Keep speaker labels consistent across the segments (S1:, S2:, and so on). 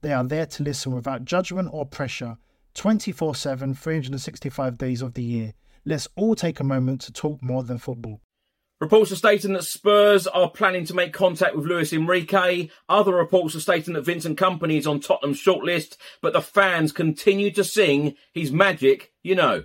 S1: They are there to listen without judgment or pressure 24 7, 365 days of the year. Let's all take a moment to talk more than football.
S2: Reports are stating that Spurs are planning to make contact with Luis Enrique. Other reports are stating that Vincent Kompany is on Tottenham's shortlist, but the fans continue to sing his magic, you know.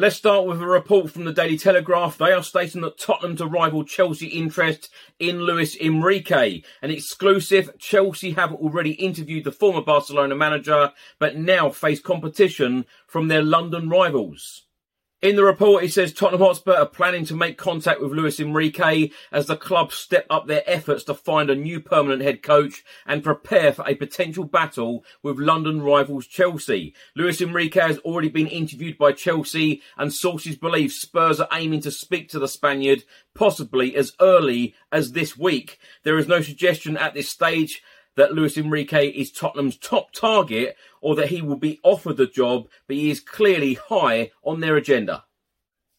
S2: Let's start with a report from the Daily Telegraph. They are stating that Tottenham to rival Chelsea interest in Luis Enrique. An exclusive, Chelsea have already interviewed the former Barcelona manager, but now face competition from their London rivals. In the report, it says Tottenham Hotspur are planning to make contact with Luis Enrique as the club step up their efforts to find a new permanent head coach and prepare for a potential battle with London rivals Chelsea. Luis Enrique has already been interviewed by Chelsea and sources believe Spurs are aiming to speak to the Spaniard possibly as early as this week. There is no suggestion at this stage that Luis Enrique is Tottenham's top target or that he will be offered the job, but he is clearly high on their agenda.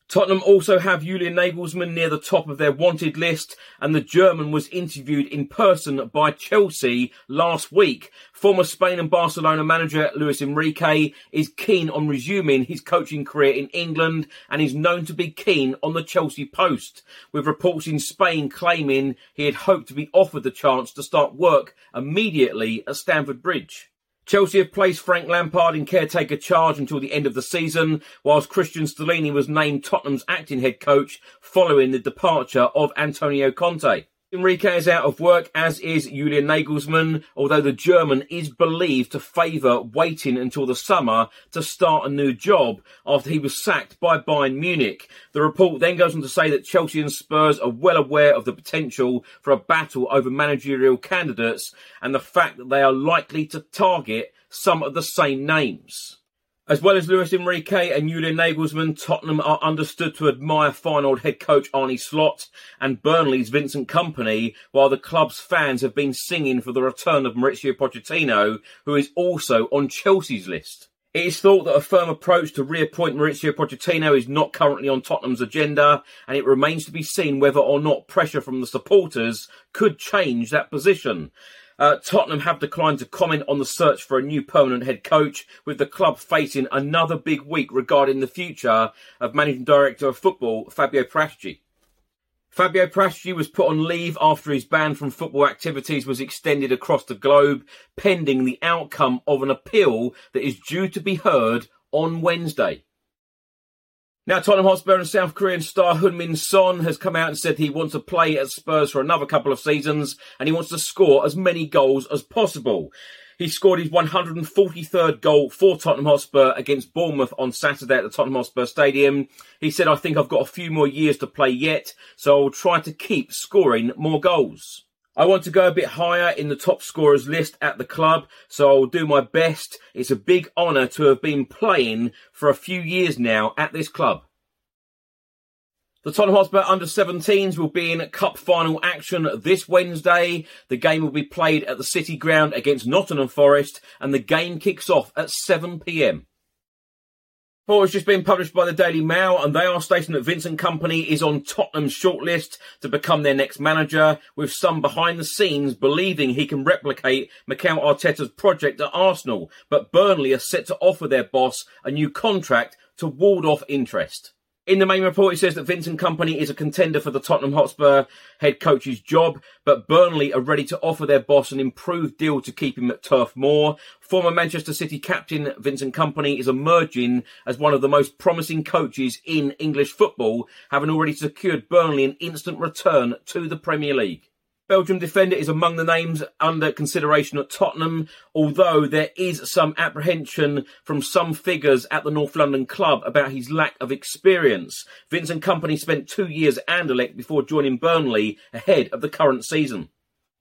S2: Tottenham also have Julian Nagelsmann near the top of their wanted list, and the German was interviewed in person by Chelsea last week. Former Spain and Barcelona manager Luis Enrique is keen on resuming his coaching career in England and is known to be keen on the Chelsea post, with reports in Spain claiming he had hoped to be offered the chance to start work immediately at Stamford Bridge. Chelsea have placed Frank Lampard in caretaker charge until the end of the season, whilst Cristian Stellini was named Tottenham's acting head coach following the departure of Antonio Conte. Enrique is out of work, as is Julian Nagelsmann, although the German is believed to favour waiting until the summer to start a new job after he was sacked by Bayern Munich. The report then goes on to say that Chelsea and Spurs are well aware of the potential for a battle over managerial candidates and the fact that they are likely to target some of the same names. As well as Luis Enrique and Julian Nagelsmann, Tottenham are understood to admire Feyenoord head coach Arne Slot and Burnley's Vincent Kompany, while the club's fans have been singing for the return of Mauricio Pochettino, who is also on Chelsea's list. It is thought that a firm approach to reappoint Mauricio Pochettino is not currently on Tottenham's agenda, and it remains to be seen whether or not pressure from the supporters could change that position. Uh, Tottenham have declined to comment on the search for a new permanent head coach, with the club facing another big week regarding the future of managing director of football Fabio Paratici. Fabio Paratici was put on leave after his ban from football activities was extended across the globe, pending the outcome of an appeal that is due to be heard on Wednesday. Now, Tottenham Hotspur and South Korean star Heung-min Son has come out and said he wants to play at Spurs for another couple of seasons and he wants to score as many goals as possible. He scored his 143rd goal for Tottenham Hotspur against Bournemouth on Saturday at the Tottenham Hotspur Stadium. He said, I think I've got a few more years to play yet, so I'll try to keep scoring more goals. I want to go a bit higher in the top scorers list at the club, so I will do my best. It's a big honour to have been playing for a few years now at this club. The Tottenham Hotspur under 17s will be in cup final action this Wednesday. The game will be played at the City Ground against Nottingham Forest and the game kicks off at 7pm. Report has just been published by the Daily Mail, and they are stating that Vincent Kompany is on Tottenham's shortlist to become their next manager, with some behind the scenes believing he can replicate Mikel Arteta's project at Arsenal. But Burnley are set to offer their boss a new contract to ward off interest. In the main report, it says that Vincent Kompany is a contender for the Tottenham Hotspur head coach's job, but Burnley are ready to offer their boss an improved deal to keep him at Turf Moor. Former Manchester City captain Vincent Kompany is emerging as one of the most promising coaches in English football, having already secured Burnley an instant return to the Premier League. Belgium defender is among the names under consideration at Tottenham, although there is some apprehension from some figures at the North London club about his lack of experience. Vincent Kompany spent two years at Anderlecht before joining Burnley ahead of the current season.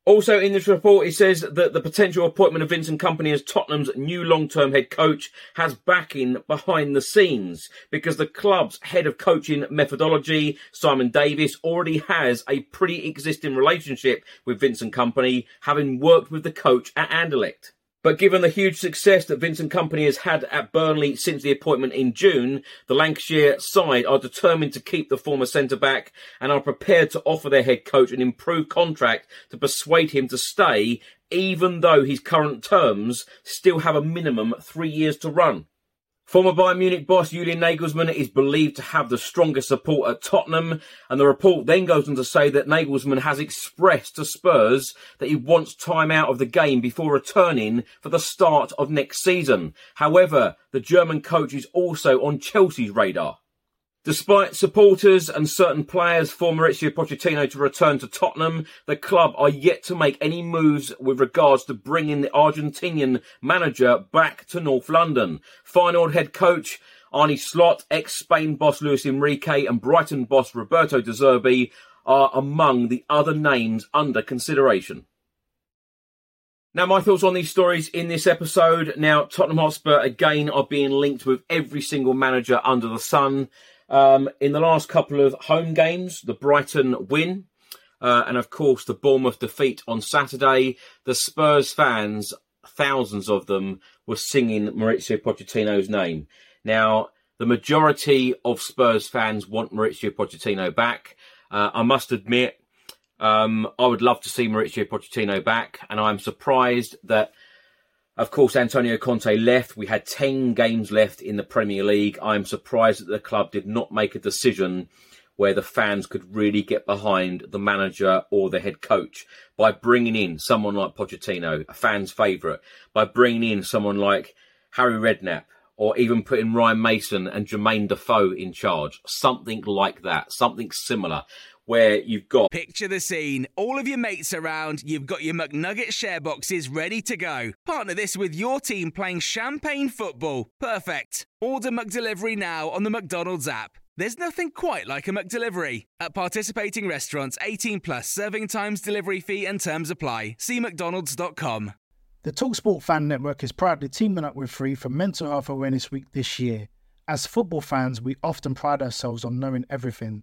S2: Also in this report, it says that the potential appointment of Vincent Kompany as Tottenham's new long-term head coach has backing behind the scenes because the club's head of coaching methodology, Simon Davies, already has a pre-existing relationship with Vincent Kompany, having worked with the coach at Anderlecht. But given the huge success that Vincent Kompany has had at Burnley since the appointment in June, the Lancashire side are determined to keep the former centre back and are prepared to offer their head coach an improved contract to persuade him to stay, even though his current terms still have a minimum three years to run. Former Bayern Munich boss Julian Nagelsmann is believed to have the strongest support at Tottenham, and the report then goes on to say that Nagelsmann has expressed to Spurs that he wants time out of the game before returning for the start of next season. However, the German coach is also on Chelsea's radar. Despite supporters and certain players for Mauricio Pochettino to return to Tottenham, the club are yet to make any moves with regards to bringing the Argentinian manager back to North London. Feyenoord head coach Arne Slot, ex-Spain boss Luis Enrique and Brighton boss Roberto De Zerbi are among the other names under consideration. Now, my thoughts on these stories in this episode. Now, Tottenham Hotspur again are being linked with every single manager under the sun. Um, in the last couple of home games, the Brighton win, uh, and of course the Bournemouth defeat on Saturday, the Spurs fans, thousands of them, were singing Mauricio Pochettino's name. Now, the majority of Spurs fans want Mauricio Pochettino back. Uh, I must admit, um, I would love to see Mauricio Pochettino back, and I'm surprised that of course, Antonio Conte left. We had 10 games left in the Premier League. I'm surprised that the club did not make a decision where the fans could really get behind the manager or the head coach by bringing in someone like Pochettino, a fan's favourite, by bringing in someone like Harry Redknapp, or even putting Ryan Mason and Jermaine Defoe in charge. Something like that, something similar where you've got.
S3: Picture the scene. All of your mates around, you've got your McNugget share boxes ready to go. Partner this with your team playing champagne football. Perfect. Order McDelivery now on the McDonald's app. There's nothing quite like a McDelivery. At participating restaurants, 18 plus serving times, delivery fee, and terms apply. See McDonald's.com.
S1: The Talksport Fan Network is proudly teaming up with Free for Mental Health Awareness Week this year. As football fans, we often pride ourselves on knowing everything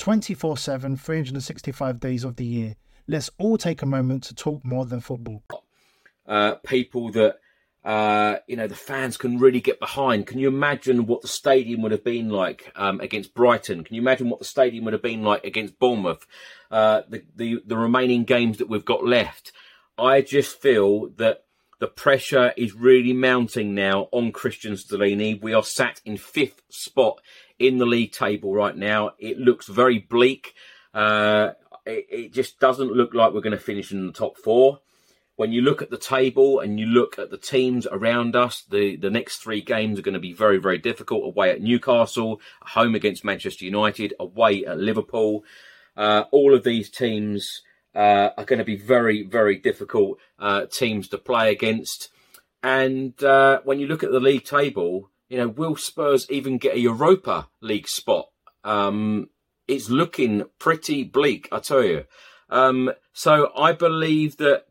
S1: 24 7, 365 days of the year. Let's all take a moment to talk more than football.
S2: Uh, people that, uh, you know, the fans can really get behind. Can you imagine what the stadium would have been like um, against Brighton? Can you imagine what the stadium would have been like against Bournemouth? Uh, the, the, the remaining games that we've got left. I just feel that The pressure is really mounting now on Cristian Stellini. We are sat in fifth spot in the league table right now. It looks very bleak. Uh, it, it just doesn't look like we're going to finish in the top four when you look at the table and you look at the teams around us, the, the next three games are going to be very, very difficult. Away at Newcastle, home against Manchester United, away at Liverpool. Uh, all of these teams uh, are going to be very, very difficult uh, teams to play against. And uh, when you look at the league table, you know, will Spurs even get a Europa League spot? Um, it's looking pretty bleak, I tell you. Um, so I believe that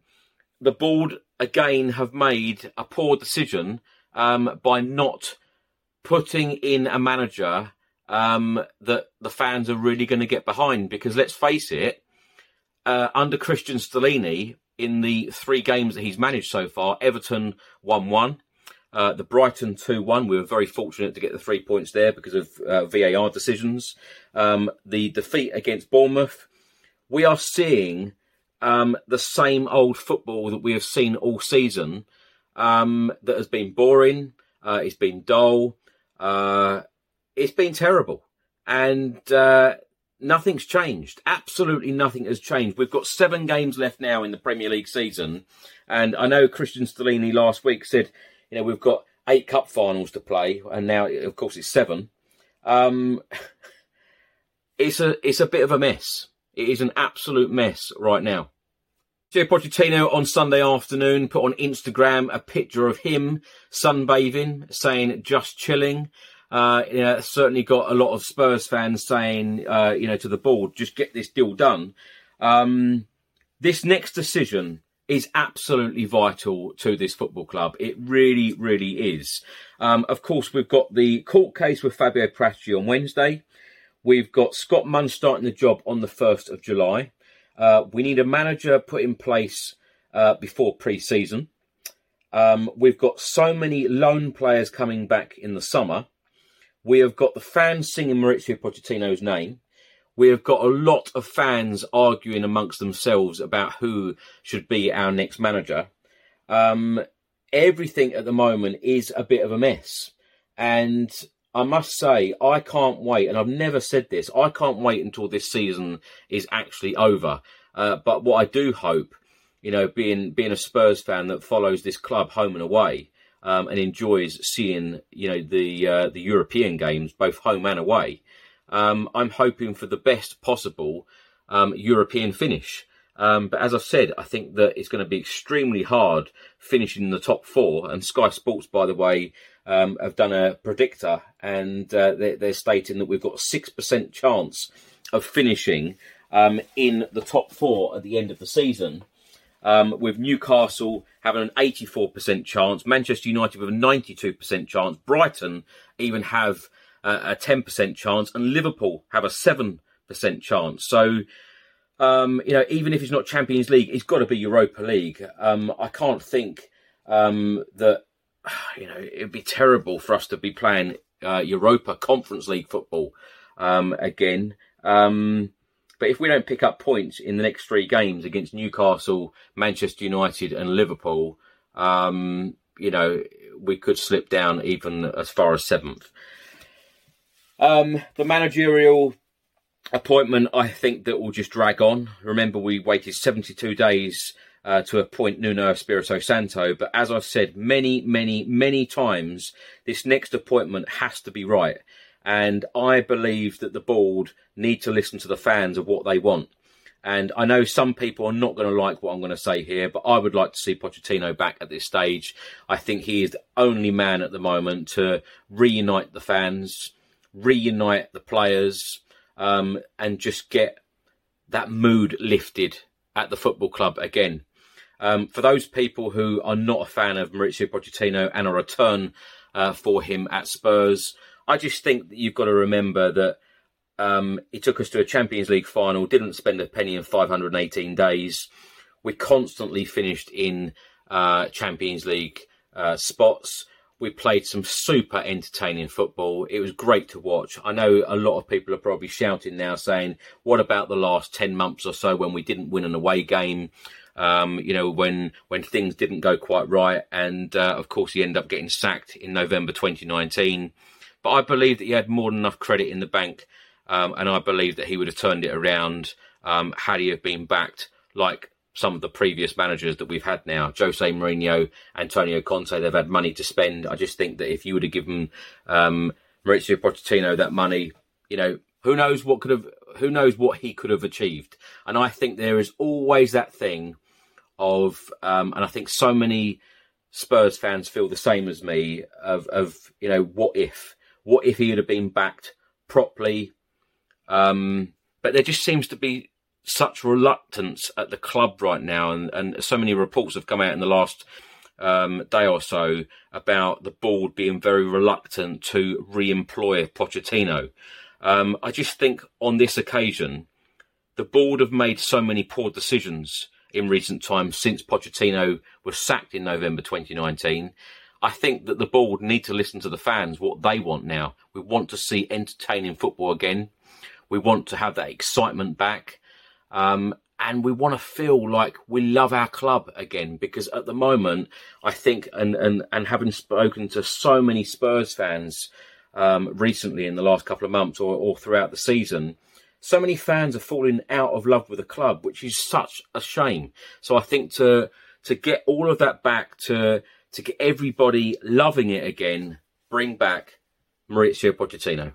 S2: the board again have made a poor decision um, by not putting in a manager um, that the fans are really going to get behind. Because let's face it, uh, under Cristian Stellini, in the three games that he's managed so far, Everton 1 1. Uh, the Brighton 2 1, we were very fortunate to get the three points there because of uh, VAR decisions. Um, the defeat against Bournemouth, we are seeing um, the same old football that we have seen all season um, that has been boring, uh, it's been dull, uh, it's been terrible. And uh, nothing's changed. Absolutely nothing has changed. We've got seven games left now in the Premier League season. And I know Cristian Stellini last week said, you know, we've got eight cup finals to play. And now, of course, it's seven. Um, it's a it's a bit of a mess. It is an absolute mess right now. Joe Pochettino on Sunday afternoon put on Instagram a picture of him sunbathing, saying just chilling. Uh, you know, certainly got a lot of Spurs fans saying, uh, you know, to the board, just get this deal done. Um, this next decision is absolutely vital to this football club. It really, really is. Um, of course, we've got the court case with Fabio Paratici on Wednesday. We've got Scott Munn starting the job on the 1st of July. Uh, we need a manager put in place uh, before pre-season. Um, we've got so many loan players coming back in the summer. We have got the fans singing Mauricio Pochettino's name. We have got a lot of fans arguing amongst themselves about who should be our next manager. Um, everything at the moment is a bit of a mess. And I must say, I can't wait, and I've never said this, I can't wait until this season is actually over. Uh, but what I do hope, you know, being being a Spurs fan that follows this club home and away, um, and enjoys seeing, you know, the uh, the European games both home and away, um, I'm hoping for the best possible um, European finish. Um, but as I've said, I think that it's going to be extremely hard finishing in the top four. And Sky Sports, by the way, um, have done a predictor, and uh, they're, they're, stating that we've got a six percent chance of finishing um, in the top four at the end of the season. Um, with Newcastle having an 84% chance, Manchester United with a 92% chance, Brighton even have a 10% chance, and Liverpool have a 7% chance. So um, you know, even if it's not Champions League, it's got to be Europa League. Um, I can't think um, that you know it'd be terrible for us to be playing uh, Europa Conference League football um, again. Um, but if we don't pick up points in the next three games against Newcastle, Manchester United, and Liverpool, um, you know, we could slip down even as far as seventh. The managerial appointment, I think that will just drag on. Remember, we waited 72 days uh, to appoint Nuno Espirito Santo, but as I've said many, many, many times, this next appointment has to be right. And I believe that the board need to listen to the fans of what they want. And I know some people are not going to like what I'm going to say here, but I would like to see Pochettino back at this stage. I think he is the only man at the moment to reunite the fans, reunite the players, um, and just get that mood lifted at the football club again. Um, for those people who are not a fan of Mauricio Pochettino and a return uh, for him at Spurs, I just think that you've got to remember that um, he took us to a Champions League final, didn't spend a penny in 518 days. We constantly finished in uh, Champions League uh, spots. We played some super entertaining football. It was great to watch. I know a lot of people are probably shouting now saying, what about the last 10 months or so when we didn't win an away game? Um, you know, when, when things didn't go quite right. And, uh, of course, he ended up getting sacked in November 2019. But I believe that he had more than enough credit in the bank. Um, and I believe that he would have turned it around, um, had he have been backed like some of the previous managers that we've had now, Jose Mourinho, Antonio Conte, they've had money to spend. I just think that if you would have given um, Mauricio Pochettino that money, you know, who knows what could have, who knows what he could have achieved. And I think there is always that thing of, um, and I think so many Spurs fans feel the same as me of, of you know, what if, what if he would have been backed properly? Um, but there just seems to be such reluctance at the club right now, and, and so many reports have come out in the last um, day or so about the board being very reluctant to re-employ Pochettino. Um, I just think on this occasion, the board have made so many poor decisions in recent times since Pochettino was sacked in November 2019. I think that the board need to listen to the fans, what they want now. We want to see entertaining football again. We want to have that excitement back. Um, and we want to feel like we love our club again because at the moment, I think, and, and, and having spoken to so many Spurs fans um, recently in the last couple of months or, or throughout the season, so many fans are falling out of love with the club, which is such a shame. So I think to to get all of that back, to to get everybody loving it again, bring back Mauricio Pochettino.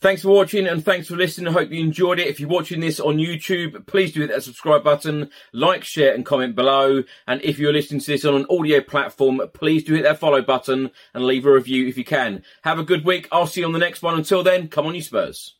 S2: Thanks for watching and thanks for listening. I hope you enjoyed it. If you're watching this on YouTube, please do hit that subscribe button, like, share and comment below. And if you're listening to this on an audio platform, please do hit that follow button and leave a review if you can. Have a good week. I'll see you on the next one. Until then, come on you Spurs.